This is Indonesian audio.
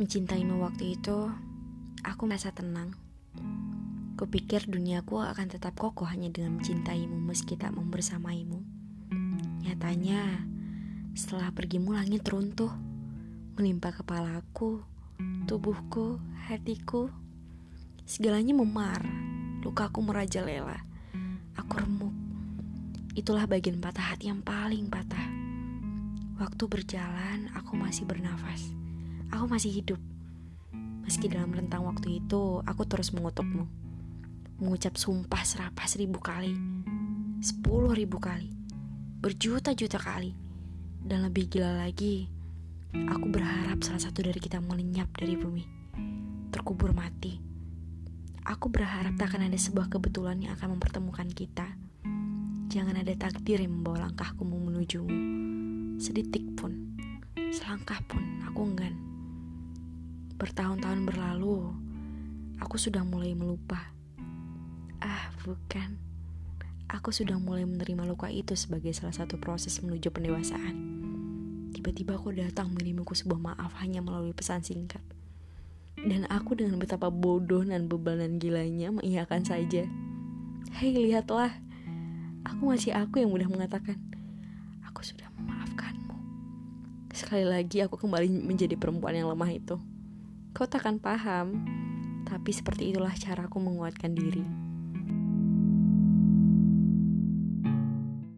Mencintaimu waktu itu, aku merasa tenang. Kupikir duniaku akan tetap kokoh hanya dengan mencintaimu meski tak membersamaimu. Nyatanya, setelah pergimu langit runtuh, menimpa kepalaku, tubuhku, hatiku. Segalanya memar, lukaku merajalela. Aku remuk. Itulah bagian patah hati yang paling patah. Waktu berjalan, aku masih bernafas. Aku masih hidup. Meski dalam rentang waktu itu, aku terus mengutukmu. Mengucap sumpah serapah seribu kali. Sepuluh ribu kali. Berjuta-juta kali. Dan lebih gila lagi, aku berharap salah satu dari kita melenyap dari bumi. Terkubur mati. Aku berharap tak akan ada sebuah kebetulan yang akan mempertemukan kita. Jangan ada takdir yang membawa langkahku menujumu. Sedetik pun, selangkah pun aku enggan. Bertahun-tahun berlalu, aku sudah mulai melupa. Ah, bukan. Aku sudah mulai menerima luka itu sebagai salah satu proses menuju pendewasaan. Tiba-tiba aku datang mengirimku sebuah maaf hanya melalui pesan singkat. Dan aku dengan betapa bodoh dan bebal dan gilanya mengiyakan saja. Hei, lihatlah. Aku masih aku yang mudah mengatakan, aku sudah memaafkanmu. Sekali lagi aku kembali menjadi perempuan yang lemah itu. Kau takkan paham, tapi seperti itulah caraku menguatkan diri.